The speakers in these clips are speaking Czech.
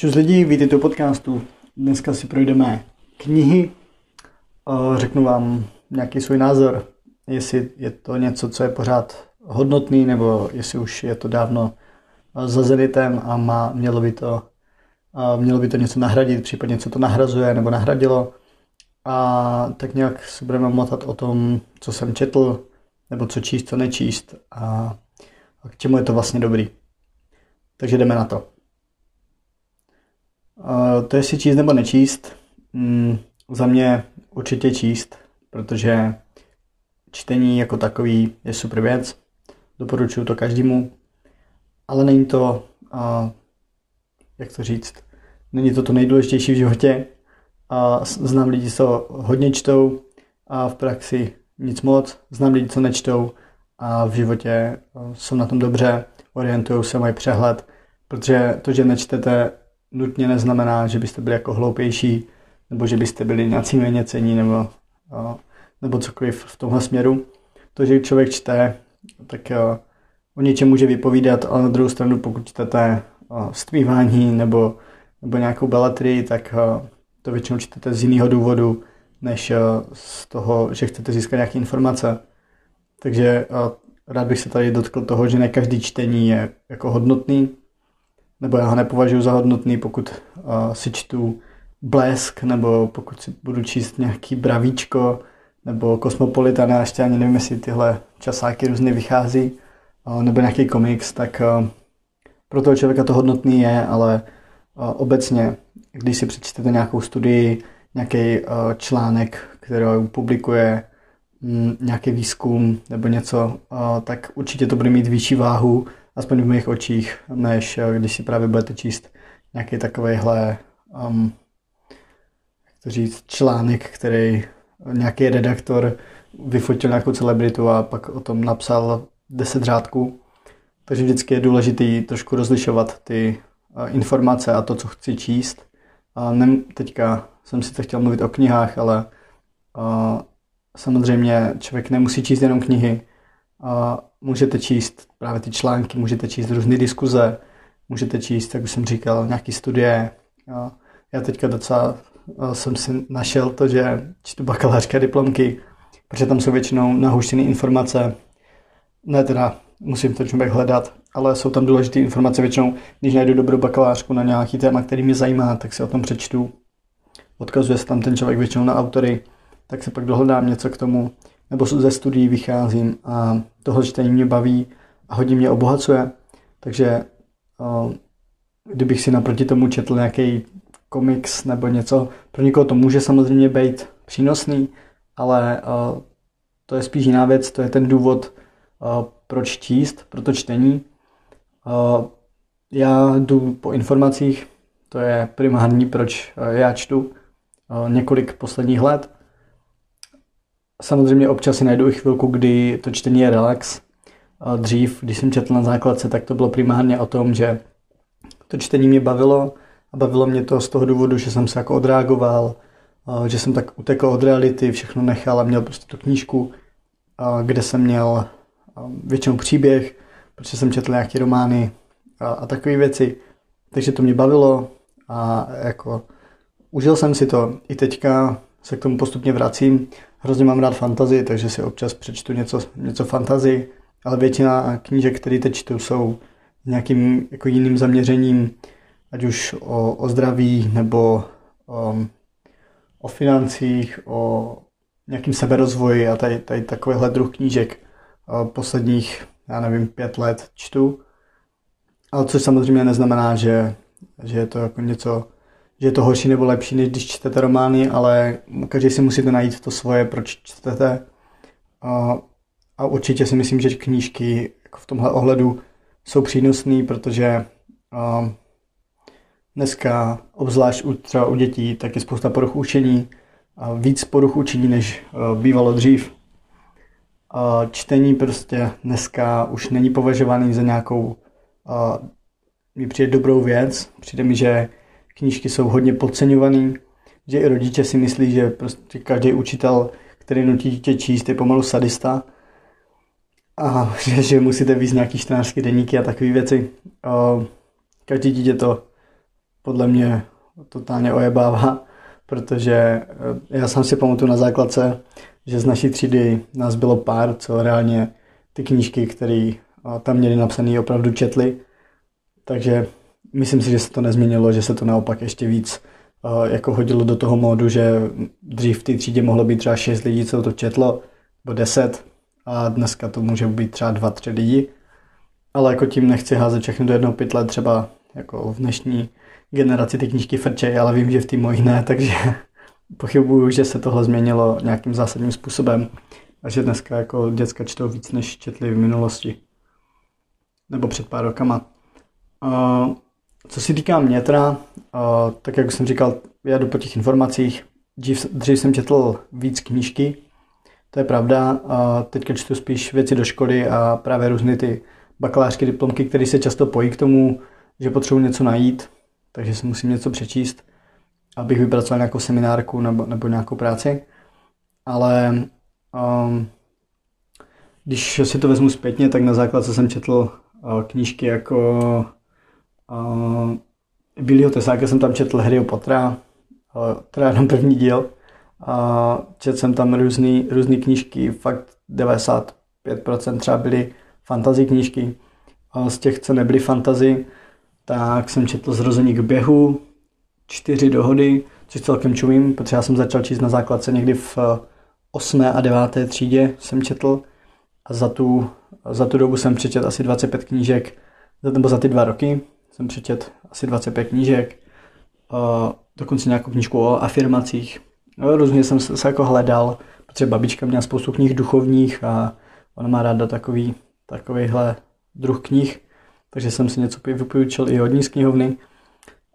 Čus lidi, vítejte do podcastu. Dneska si projdeme knihy. Řeknu vám nějaký svůj názor, jestli je to něco, co je pořád hodnotný, nebo jestli už je to dávno za zenitem a má, mělo, by to, mělo by to něco nahradit, případně co to nahrazuje nebo nahradilo. A tak nějak se budeme motat o tom, co jsem četl, nebo co číst, co nečíst a k čemu je to vlastně dobrý. Takže jdeme na to. To jestli číst nebo nečíst, mm, za mě určitě číst, protože čtení jako takový je super věc, doporučuji to každému, ale není to, uh, jak to říct, není to to nejdůležitější v životě. Uh, znám lidi, co hodně čtou a v praxi nic moc, znám lidi, co nečtou a v životě jsou na tom dobře, orientují se, mají přehled, protože to, že nečtete, nutně neznamená, že byste byli jako hloupější, nebo že byste byli nějací méně cení, nebo, nebo cokoliv v tomhle směru. To, že člověk čte, tak o něčem může vypovídat, ale na druhou stranu, pokud čtete stvívání nebo, nebo nějakou beletrii, tak to většinou čtete z jiného důvodu, než z toho, že chcete získat nějaké informace. Takže rád bych se tady dotkl toho, že ne každý čtení je jako hodnotný, nebo já ho nepovažuji za hodnotný, pokud uh, si čtu Blesk, nebo pokud si budu číst nějaký Bravíčko, nebo Kosmopolitana, já ještě ani nevím, jestli tyhle časáky různě vychází, uh, nebo nějaký komiks, tak uh, pro toho člověka to hodnotný je, ale uh, obecně, když si přečtete nějakou studii, nějaký uh, článek, který publikuje nějaký výzkum nebo něco, tak určitě to bude mít vyšší váhu, aspoň v mých očích, než eh, když si právě budete číst nějaký takovýhle, um, jak to říct, článek, který nějaký redaktor vyfotil nějakou celebritu a pak o tom napsal deset řádků. Takže vždycky je důležité trošku rozlišovat ty uh, informace a to, co chci číst. A ne, teďka jsem si to chtěl mluvit o knihách, ale uh, samozřejmě člověk nemusí číst jenom knihy. Uh, můžete číst právě ty články, můžete číst různé diskuze, můžete číst, jak už jsem říkal, nějaké studie. Já teďka docela jsem si našel to, že čtu bakalářské diplomky, protože tam jsou většinou nahuštěné informace. Ne teda, musím to člověk hledat, ale jsou tam důležité informace většinou. Když najdu dobrou bakalářku na nějaký téma, který mě zajímá, tak si o tom přečtu. Odkazuje se tam ten člověk většinou na autory, tak se pak dohledám něco k tomu nebo ze studií vycházím a tohle čtení mě baví a hodně mě obohacuje. Takže kdybych si naproti tomu četl nějaký komiks nebo něco, pro někoho to může samozřejmě být přínosný, ale to je spíš jiná věc, to je ten důvod, proč číst, pro to čtení. Já jdu po informacích, to je primární, proč já čtu několik posledních let. Samozřejmě občas si najdu i chvilku, kdy to čtení je relax. Dřív, když jsem četl na základce, tak to bylo primárně o tom, že to čtení mě bavilo a bavilo mě to z toho důvodu, že jsem se jako odreagoval, že jsem tak utekl od reality, všechno nechal a měl prostě tu knížku, kde jsem měl většinou příběh, protože jsem četl nějaké romány a, a takové věci. Takže to mě bavilo a jako užil jsem si to. I teďka se k tomu postupně vracím. Hrozně mám rád fantazii, takže si občas přečtu něco, něco fantazii, ale většina knížek, které teď čtu, jsou nějakým jako jiným zaměřením, ať už o, o zdraví nebo o, um, o financích, o nějakým seberozvoji a tady, tady takovýhle druh knížek posledních, já nevím, pět let čtu. Ale což samozřejmě neznamená, že, že je to jako něco že je to horší nebo lepší, než když čtete romány, ale každý si musíte najít to svoje, proč čtete. A, a určitě si myslím, že knížky jako v tomhle ohledu jsou přínosné, protože a, dneska, obzvlášť u, třeba u dětí, tak je spousta poruch učení, a víc poruch učení, než a, bývalo dřív. A, čtení prostě dneska už není považovaný za nějakou a, mi přijde dobrou věc. Přijde mi, že knížky jsou hodně podceňovaný, že i rodiče si myslí, že prostě každý učitel, který nutí dítě číst, je pomalu sadista a že, že musíte víc nějaký čtenářský deníky a takové věci. Každý dítě to podle mě totálně ojebává, protože eh, já sám si pamatuju na základce, že z naší třídy nás bylo pár, co reálně ty knížky, které tam měli napsané, opravdu četli. Takže myslím si, že se to nezměnilo, že se to naopak ještě víc jako hodilo do toho módu, že dřív v té třídě mohlo být třeba 6 lidí, co to četlo, nebo 10 a dneska to může být třeba 2-3 lidi. Ale jako tím nechci házet všechny do jednoho pytle, třeba jako v dnešní generaci ty knížky frčej, ale vím, že v té mojí ne, takže pochybuju, že se tohle změnilo nějakým zásadním způsobem a že dneska jako děcka čtou víc, než četli v minulosti. Nebo před pár rokama. Uh, co se týká mě teda, uh, tak jak jsem říkal, já jdu po těch informacích. Dřív, dřív jsem četl víc knížky, to je pravda. Uh, teďka čtu spíš věci do školy a právě různé ty bakalářské diplomky, které se často pojí k tomu, že potřebuji něco najít, takže si musím něco přečíst, abych vypracoval nějakou seminárku nebo, nebo nějakou práci. Ale um, když si to vezmu zpětně, tak na základce jsem četl uh, knížky jako uh, Billyho Tesáka jsem tam četl Harryho Pottera, uh, teda jenom první díl. Uh, četl jsem tam různý, různý knížky, fakt 95% třeba byly fantasy knížky. Uh, z těch, co nebyly fantasy, tak jsem četl Zrození k běhu, čtyři dohody, což celkem čumím, protože já jsem začal číst na základce někdy v 8. a 9. třídě jsem četl a za tu, za tu dobu jsem přečet asi 25 knížek, nebo za ty dva roky jsem přečet asi 25 knížek, dokonce nějakou knížku o afirmacích. No, různě jsem se, se jako hledal, protože babička měla spoustu knih duchovních a ona má ráda takový, takovýhle druh knih, takže jsem si něco vypůjčil i od ní z knihovny.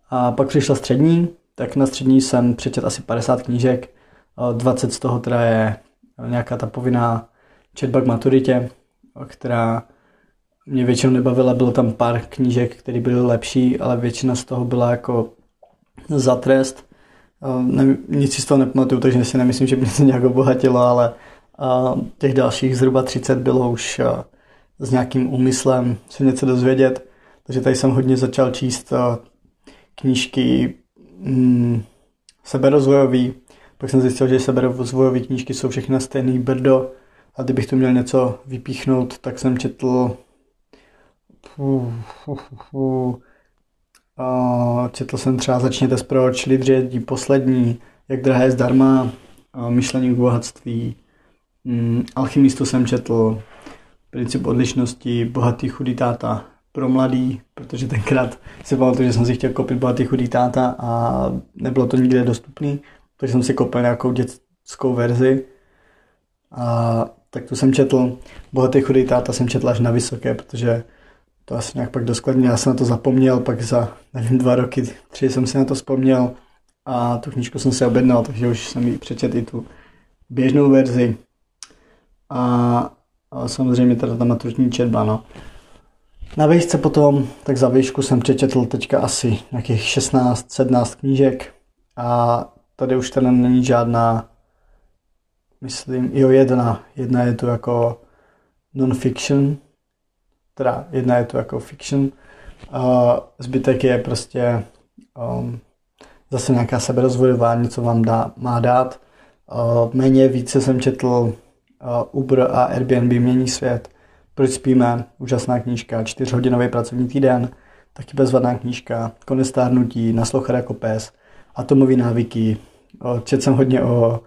A pak přišla střední, tak na střední jsem přečet asi 50 knížek, 20 z toho teda je nějaká ta povinná četba k maturitě, která mě většinou nebavila, bylo tam pár knížek, které byly lepší, ale většina z toho byla jako za trest. Ne, nic si z toho nepamatuju, takže si nemyslím, že by to nějak obohatilo, ale těch dalších zhruba 30 bylo už s nějakým úmyslem se něco dozvědět. Takže tady jsem hodně začal číst knížky mm, seberozvojový, pak jsem zjistil, že seberozvojové knížky jsou všechny stejný brdo a kdybych to měl něco vypíchnout, tak jsem četl a četl jsem třeba Začněte s proč, Lidři, poslední, Jak drahé zdarma, Myšlení k bohatství, mm, Alchymistu jsem četl, Princip odlišnosti, Bohatý chudý táta, pro mladý, protože tenkrát si pamatuju, že jsem si chtěl koupit Bohatý chudý táta a nebylo to nikde dostupný, takže jsem si koupil nějakou dětskou verzi. A tak tu jsem četl. Bohatý chudý táta jsem četl až na vysoké, protože to asi nějak pak doskladně, já jsem na to zapomněl, pak za, nevím, dva roky, tři jsem si na to vzpomněl a tu knížku jsem si objednal, takže už jsem ji přečet i tu běžnou verzi. A, a samozřejmě teda ta maturitní četba, no. Na výšce potom, tak za výšku jsem přečetl teďka asi nějakých 16-17 knížek a tady už teda není žádná, myslím, jo jedna, jedna je tu jako non-fiction, teda jedna je tu jako fiction, a zbytek je prostě um, zase nějaká seberozvojová, něco vám dá, má dát. Uh, méně více jsem četl uh, Uber a Airbnb mění svět, proč spíme, úžasná knížka, čtyřhodinový pracovní týden, taky bezvadná knížka, konec stárnutí, naslouchat jako pes, atomové návyky. Četl jsem hodně o,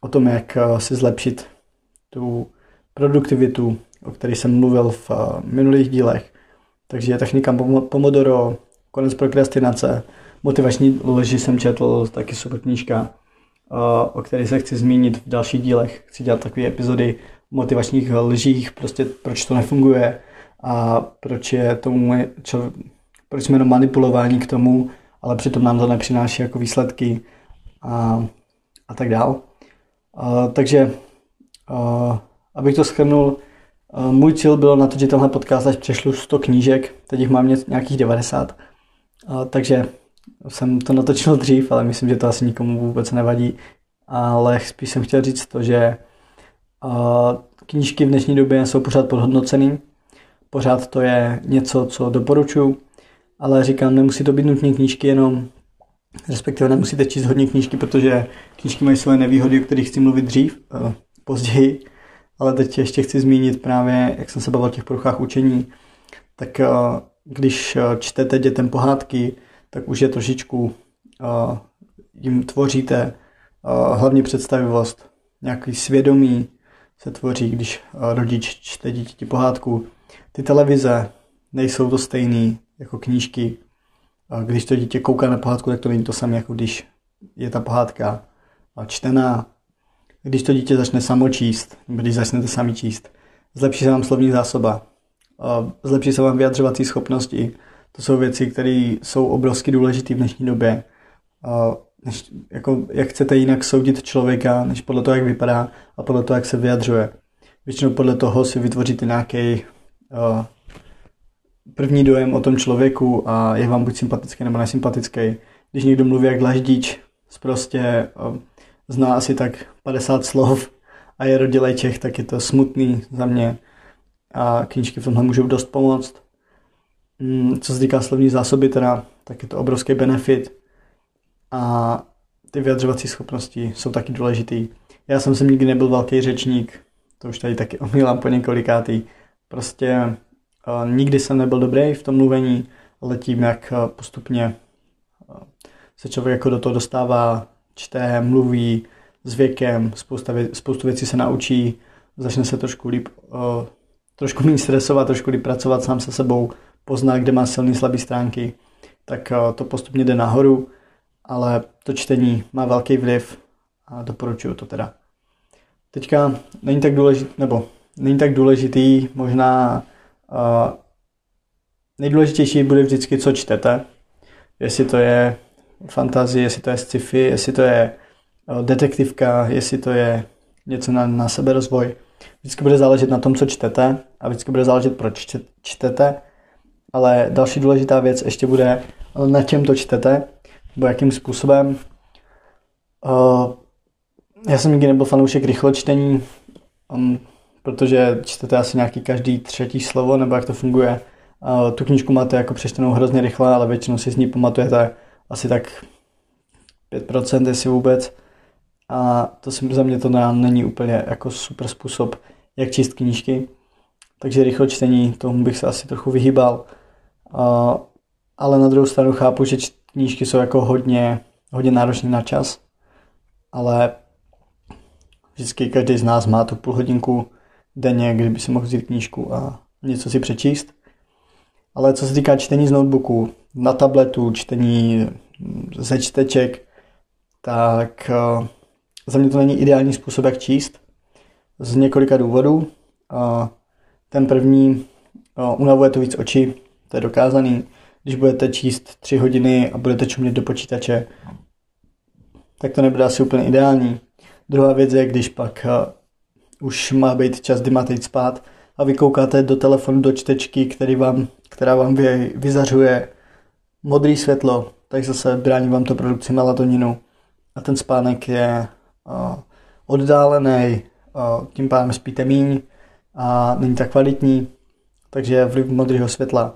o tom, jak si zlepšit tu produktivitu, o které jsem mluvil v minulých dílech. Takže technika Pomodoro, konec prokrastinace, motivační loži jsem četl, taky super knížka, o které se chci zmínit v dalších dílech. Chci dělat takové epizody motivačních lžích, prostě proč to nefunguje a proč je tomu, čo, proč jsme jenom manipulováni k tomu, ale přitom nám to nepřináší jako výsledky a, a tak dál. A, takže, a, abych to schrnul, můj cíl bylo natočit tenhle podcast, až přešlu 100 knížek, teď jich mám nějakých 90, a, takže jsem to natočil dřív, ale myslím, že to asi nikomu vůbec nevadí, ale spíš jsem chtěl říct to, že Knížky v dnešní době jsou pořád podhodnocený. Pořád to je něco, co doporučuji. ale říkám, nemusí to být nutně knížky jenom, respektive nemusíte číst hodně knížky, protože knížky mají své nevýhody, o kterých chci mluvit dřív, později, ale teď ještě chci zmínit právě, jak jsem se bavil o těch poruchách učení, tak uh, když čtete dětem pohádky, tak už je trošičku, uh, jim tvoříte hlavně představivost, nějaký svědomí se tvoří, když rodič čte dítěti pohádku. Ty televize nejsou to stejný jako knížky. Když to dítě kouká na pohádku, tak to není to samé, jako když je ta pohádka čtená. Když to dítě začne samo číst, když začnete sami číst, zlepší se vám slovní zásoba, zlepší se vám vyjadřovací schopnosti, to jsou věci, které jsou obrovsky důležité v dnešní době. Než, jako, jak chcete jinak soudit člověka, než podle toho, jak vypadá a podle toho, jak se vyjadřuje. Většinou podle toho si vytvoříte nějaký uh, první dojem o tom člověku a je vám buď sympatický nebo nesympatický. Když někdo mluví jak dlaždič, prostě zná asi tak 50 slov a je rodilej Čech, tak je to smutný za mě a knížky v tomhle můžou dost pomoct. Mm, co se týká slovní zásoby teda, tak je to obrovský benefit a ty vyjadřovací schopnosti jsou taky důležitý. Já jsem se nikdy nebyl velký řečník, to už tady taky omílám po několikátý. Prostě uh, nikdy jsem nebyl dobrý v tom mluvení, ale tím, jak uh, postupně uh, se člověk jako do toho dostává, čte, mluví s věkem, spousta vě- spoustu věcí se naučí, začne se trošku líp, uh, trošku méně stresovat, trošku líp pracovat sám se sebou, pozná, kde má silné slabé stránky, tak uh, to postupně jde nahoru, ale to čtení má velký vliv a doporučuju to teda. Teďka není tak důležitý, nebo není tak důležitý, možná uh, nejdůležitější bude vždycky, co čtete. Jestli to je fantazie, jestli to je sci-fi, jestli to je uh, detektivka, jestli to je něco na, na seberozvoj. Vždycky bude záležet na tom, co čtete a vždycky bude záležet, proč čtete. Ale další důležitá věc ještě bude, na čem to čtete, nebo jakým způsobem. Uh, já jsem nikdy nebyl fanoušek rychločtení, um, protože čtete asi nějaký každý třetí slovo, nebo jak to funguje. Tu knížku máte jako přečtenou hrozně rychle, ale většinou si z ní pamatujete asi tak 5%, jestli vůbec. A to si za mě to není úplně jako super způsob, jak číst knížky. Takže rychlo čtení, tomu bych se asi trochu vyhýbal. Ale na druhou stranu chápu, že knížky jsou jako hodně, hodně náročné na čas, ale vždycky každý z nás má tu půl hodinku denně, kdyby si mohl vzít knížku a něco si přečíst. Ale co se týká čtení z notebooku, na tabletu, čtení ze čteček, tak uh, za mě to není ideální způsob, jak číst. Z několika důvodů. Ten první, uh, unavuje to víc oči, to je dokázaný když budete číst tři hodiny a budete čumět do počítače, tak to nebude asi úplně ideální. Druhá věc je, když pak uh, už má být čas, kdy máte jít spát a vy koukáte do telefonu, do čtečky, který vám, která vám vy, vyzařuje modré světlo, tak zase brání vám to produkci melatoninu a ten spánek je uh, oddálený, uh, tím pádem spíte míň a není tak kvalitní, takže vliv modrého světla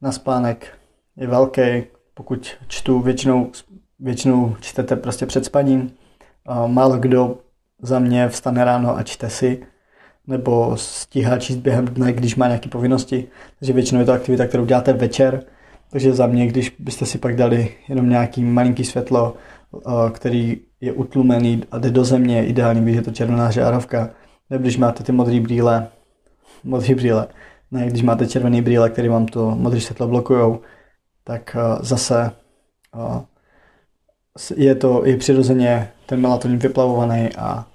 na spánek je velký, pokud čtu většinou, většinou čtete prostě před spaním. Málo kdo za mě vstane ráno a čte si, nebo stíhá číst během dne, když má nějaké povinnosti. Takže většinou je to aktivita, kterou děláte večer. Takže za mě, když byste si pak dali jenom nějaký malinký světlo, který je utlumený a jde do země, ideální, když je to červená žárovka, nebo když máte ty modré brýle, modré brýle, ne, když máte červený brýle, který vám to modré světlo blokujou, tak eh, zase eh, je to i přirozeně ten melatonin vyplavovaný a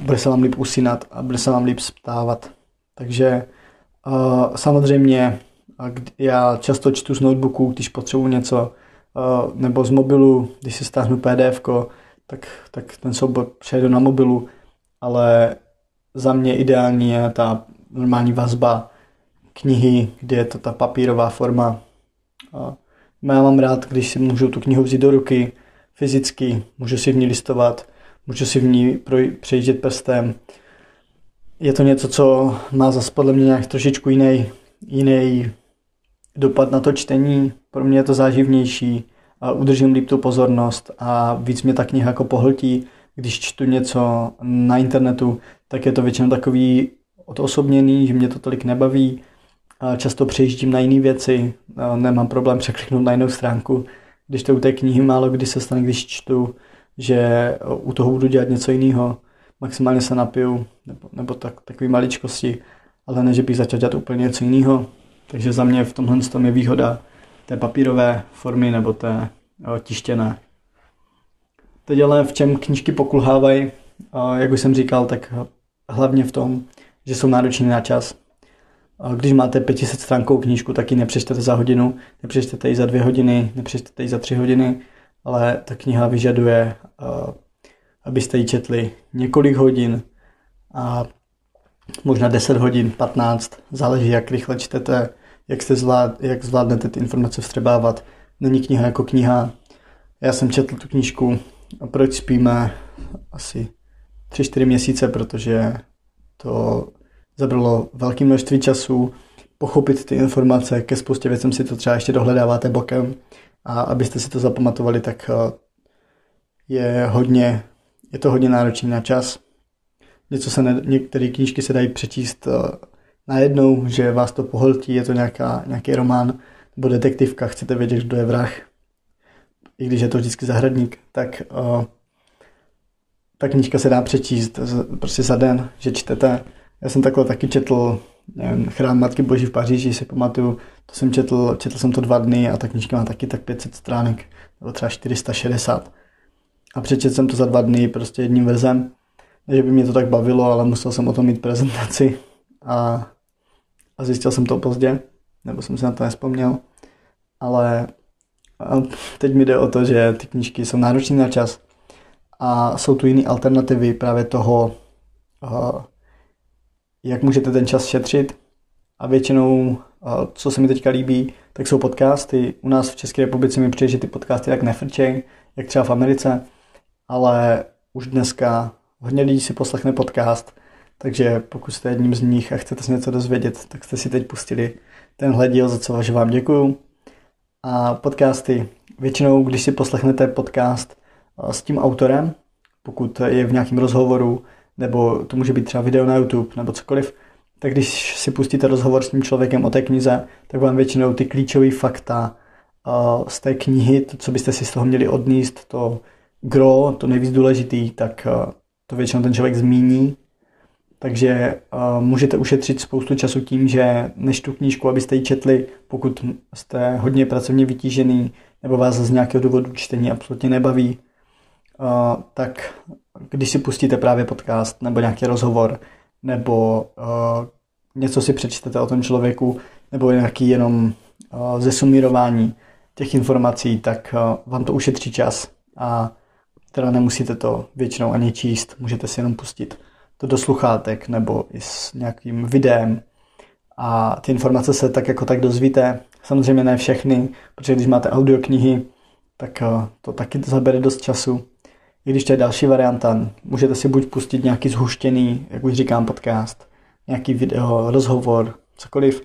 bude se vám líp usínat a bude se vám líp sptávat. Takže eh, samozřejmě já často čtu z notebooku, když potřebuji něco, nebo z mobilu, když si stáhnu PDF, tak, tak ten soubor přejdu na mobilu, ale za mě ideální je ta normální vazba knihy, kde je to ta papírová forma. Já mám rád, když si můžu tu knihu vzít do ruky fyzicky, můžu si v ní listovat, můžu si v ní přejíždět prstem. Je to něco, co má zase podle mě nějak trošičku jiný, jiný dopad na to čtení, pro mě je to záživnější, a udržím líp tu pozornost a víc mě ta kniha jako pohltí. Když čtu něco na internetu, tak je to většinou takový odosobněný, že mě to tolik nebaví. A často přejíždím na jiné věci, a nemám problém překliknout na jinou stránku. Když to u té knihy málo kdy se stane, když čtu, že u toho budu dělat něco jiného. Maximálně se napiju, nebo, nebo tak, takový maličkosti, ale ne, že bych začal dělat úplně něco jiného. Takže za mě v tomhle tom je výhoda té papírové formy nebo té tištěné. Teď ale v čem knížky pokulhávají, jak už jsem říkal, tak hlavně v tom, že jsou náročné na čas. Když máte 500 stránkou knížku, tak ji nepřečtete za hodinu, nepřečtete ji za dvě hodiny, nepřečtete ji za tři hodiny, ale ta kniha vyžaduje, abyste ji četli několik hodin a možná 10 hodin, 15, záleží, jak rychle čtete, jak, jste zvlád, jak zvládnete ty informace vstřebávat. Není kniha jako kniha. Já jsem četl tu knížku Proč spíme asi 3-4 měsíce, protože to zabralo velké množství času pochopit ty informace, ke spoustě věcem si to třeba ještě dohledáváte bokem a abyste si to zapamatovali, tak eh, je hodně, je to hodně náročný na čas. Něco se ne, některé knížky se dají přečíst eh, najednou, že vás to pohltí, je to nějaká, nějaký román nebo detektivka, chcete vědět, kdo je vrah, i když je to vždycky zahradník, tak uh, ta knížka se dá přečíst prostě za den, že čtete. Já jsem takhle taky četl nevím, Chrám Matky Boží v Paříži, si pamatuju, to jsem četl, četl jsem to dva dny a ta knížka má taky tak 500 stránek, nebo třeba 460. A přečetl jsem to za dva dny prostě jedním verzem. Že by mě to tak bavilo, ale musel jsem o tom mít prezentaci a a zjistil jsem to pozdě, nebo jsem se na to nespomněl, ale teď mi jde o to, že ty knížky jsou náročné na čas a jsou tu jiné alternativy právě toho, jak můžete ten čas šetřit a většinou, co se mi teďka líbí, tak jsou podcasty. U nás v České republice mi přijde, že ty podcasty tak nefrčej, jak třeba v Americe, ale už dneska hodně lidí si poslechne podcast takže pokud jste jedním z nich a chcete se něco dozvědět, tak jste si teď pustili tenhle díl, za co vám děkuju. A podcasty. Většinou, když si poslechnete podcast eh, s tím autorem, pokud je v nějakém rozhovoru, nebo to může být třeba video na YouTube, nebo cokoliv, tak když si pustíte rozhovor s tím člověkem o té knize, tak vám většinou ty klíčové fakta eh, z té knihy, to, co byste si z toho měli odníst, to gro, to nejvíc důležitý, tak eh, to většinou ten člověk zmíní. Takže uh, můžete ušetřit spoustu času tím, že než tu knížku, abyste ji četli, pokud jste hodně pracovně vytížený nebo vás z nějakého důvodu čtení absolutně nebaví, uh, tak když si pustíte právě podcast nebo nějaký rozhovor nebo uh, něco si přečtete o tom člověku nebo nějaký jenom uh, zesumírování těch informací, tak uh, vám to ušetří čas a teda nemusíte to většinou ani číst, můžete si jenom pustit to do sluchátek nebo i s nějakým videem a ty informace se tak jako tak dozvíte. Samozřejmě ne všechny, protože když máte audioknihy, tak eh, to taky zabere dost času. I když to je další varianta, můžete si buď pustit nějaký zhuštěný, jak už říkám, podcast, nějaký video, rozhovor, cokoliv,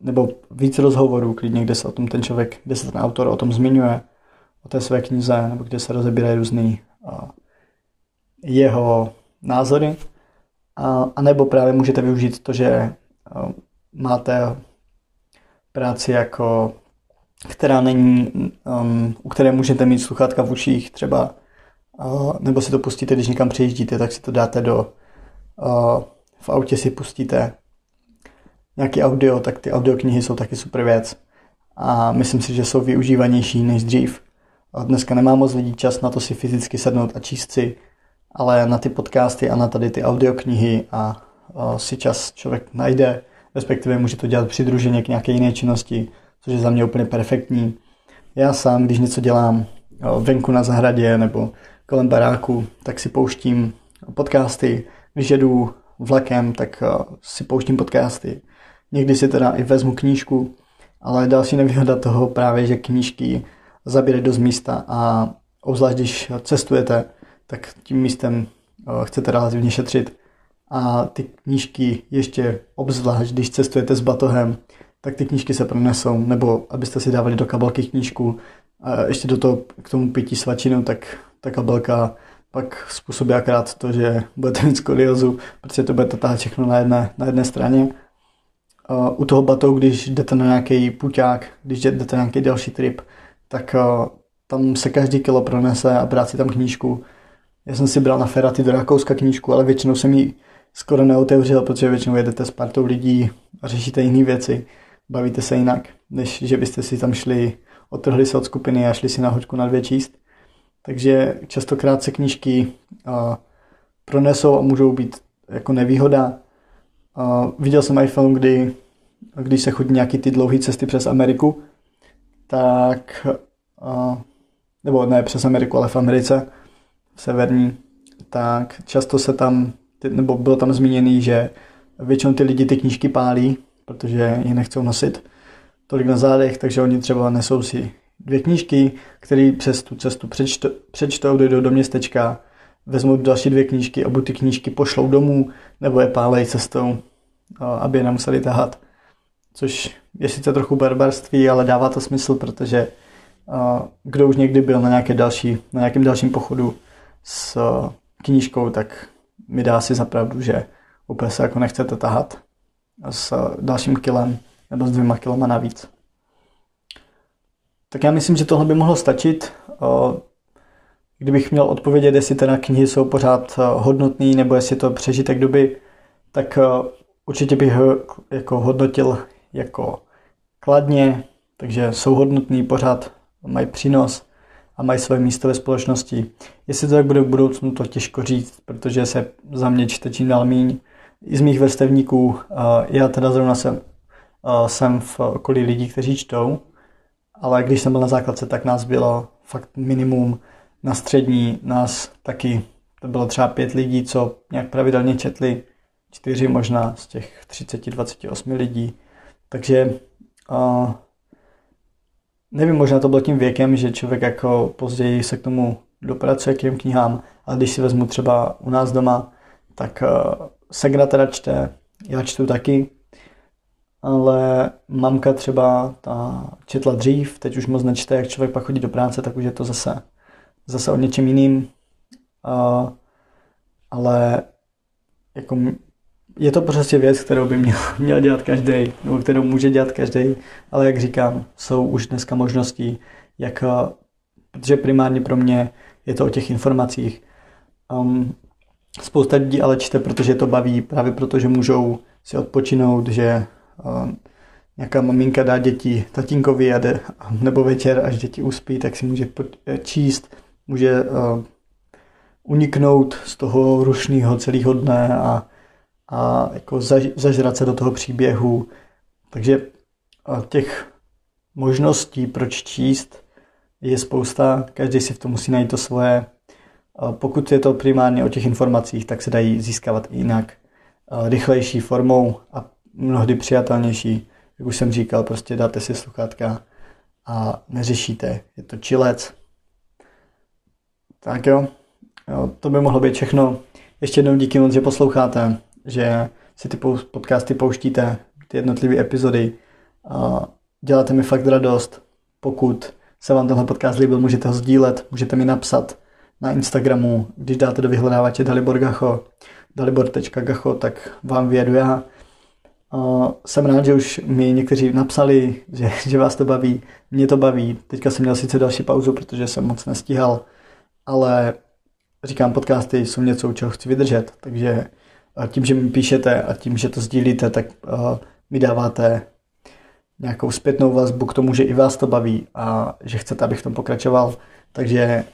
nebo víc rozhovorů, klidně, kde se o tom ten člověk, kde se ten autor o tom zmiňuje, o té své knize, nebo kde se rozebírají různý uh, jeho názory, a, nebo právě můžete využít to, že máte práci jako která není, um, u které můžete mít sluchátka v uších třeba, uh, nebo si to pustíte, když někam přijíždíte, tak si to dáte do, uh, v autě si pustíte nějaký audio, tak ty audioknihy jsou taky super věc a myslím si, že jsou využívanější než dřív. A dneska nemá moc lidí čas na to si fyzicky sednout a číst si ale na ty podcasty a na tady ty audioknihy a, si čas člověk najde, respektive může to dělat přidruženě k nějaké jiné činnosti, což je za mě úplně perfektní. Já sám, když něco dělám venku na zahradě nebo kolem baráku, tak si pouštím podcasty. Když jedu vlakem, tak si pouštím podcasty. Někdy si teda i vezmu knížku, ale další nevýhoda toho právě, že knížky zabírají dost místa a obzvlášť když cestujete, tak tím místem eh, chcete relativně šetřit. A ty knížky ještě obzvlášť, když cestujete s batohem, tak ty knížky se pronesou, nebo abyste si dávali do kabelky knížku a ještě do toho k tomu pití svačinu, tak ta kabelka pak způsobí akrát to, že budete mít skoliozu, protože to budete táhat všechno na jedné, na jedné straně. Uh, u toho batou, když jdete na nějaký puťák, když jdete na nějaký další trip, tak uh, tam se každý kilo pronese a brát si tam knížku. Já jsem si bral na Ferrati do Rakouska knížku, ale většinou jsem ji skoro neotevřel, protože většinou jedete s partou lidí a řešíte jiné věci. Bavíte se jinak, než že byste si tam šli, otrhli se od skupiny a šli si na hoďku na dvě číst. Takže častokrát se knížky uh, pronesou a můžou být jako nevýhoda. Uh, viděl jsem i film, kdy, když se chodí nějaký ty dlouhé cesty přes Ameriku, tak, nebo ne přes Ameriku, ale v Americe, severní, tak často se tam, nebo bylo tam zmíněný, že většinou ty lidi ty knížky pálí, protože je nechcou nosit tolik na zádech, takže oni třeba nesou si dvě knížky, které přes tu cestu přečtou, přečtou dojdou do městečka, vezmou další dvě knížky a buď ty knížky pošlou domů, nebo je pálej cestou, aby je nemuseli tahat. Což je sice trochu barbarství, ale dává to smysl, protože kdo už někdy byl na, nějaké další, na nějakém dalším pochodu s knížkou, tak mi dá si zapravdu, že úplně se jako nechcete tahat s dalším kilem nebo s dvěma kilama navíc. Tak já myslím, že tohle by mohlo stačit. Kdybych měl odpovědět, jestli teda knihy jsou pořád hodnotný nebo jestli to přežitek doby, tak určitě bych jako hodnotil jako kladně, takže jsou hodnotný, pořád mají přínos a mají své místo ve společnosti. Jestli to tak bude v budoucnu, to těžko říct, protože se za mě čte čím dál míň. I z mých vrstevníků, já teda zrovna jsem, jsem v okolí lidí, kteří čtou, ale když jsem byl na základce, tak nás bylo fakt minimum. Na střední nás taky, to bylo třeba pět lidí, co nějak pravidelně četli, čtyři možná z těch 30-28 lidí. Takže uh, nevím, možná to bylo tím věkem, že člověk jako později se k tomu dopracuje k těm knihám, ale když si vezmu třeba u nás doma, tak Segra teda čte, já čtu taky, ale mamka třeba ta četla dřív, teď už moc nečte, jak člověk pak chodí do práce, tak už je to zase, zase o něčem jiným. Uh, ale jako je to prostě věc, kterou by měl, měl dělat každý, nebo kterou může dělat každý, ale jak říkám, jsou už dneska možnosti, jak, protože primárně pro mě je to o těch informacích. Um, spousta lidí ale čte, protože to baví, právě proto, že můžou si odpočinout, že nějaká maminka dá děti tatínkovi a jde, nebo večer, až děti uspí, tak si může eh, číst, může uh, uniknout z toho rušného celého dne a, a jako zaž, zažrat se do toho příběhu. Takže těch možností, proč číst, je spousta, každý si v tom musí najít to svoje. Pokud je to primárně o těch informacích, tak se dají získávat i jinak, rychlejší formou a mnohdy přijatelnější. Jak už jsem říkal, prostě dáte si sluchátka a neřešíte. Je to čilec. Tak jo, jo, to by mohlo být všechno. Ještě jednou díky moc, že posloucháte, že si ty podcasty pouštíte, ty jednotlivé epizody. Děláte mi fakt radost. Pokud se vám tenhle podcast líbil, můžete ho sdílet, můžete mi napsat na Instagramu, když dáte do vyhledávače Dalibor Gacho, dalibor.gacho, tak vám vědu já. Jsem rád, že už mi někteří napsali, že, že vás to baví. Mě to baví. Teďka jsem měl sice další pauzu, protože jsem moc nestíhal, ale říkám, podcasty jsou něco, u čeho chci vydržet, takže tím, že mi píšete a tím, že to sdílíte, tak uh, mi dáváte nějakou zpětnou vazbu k tomu, že i vás to baví a že chcete, abych v tom pokračoval. Takže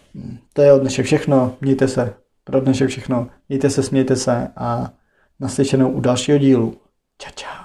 to je od dnešek všechno. Mějte se. Pro dnešek všechno. Mějte se, smějte se a naslyšenou u dalšího dílu. Ciao, ciao.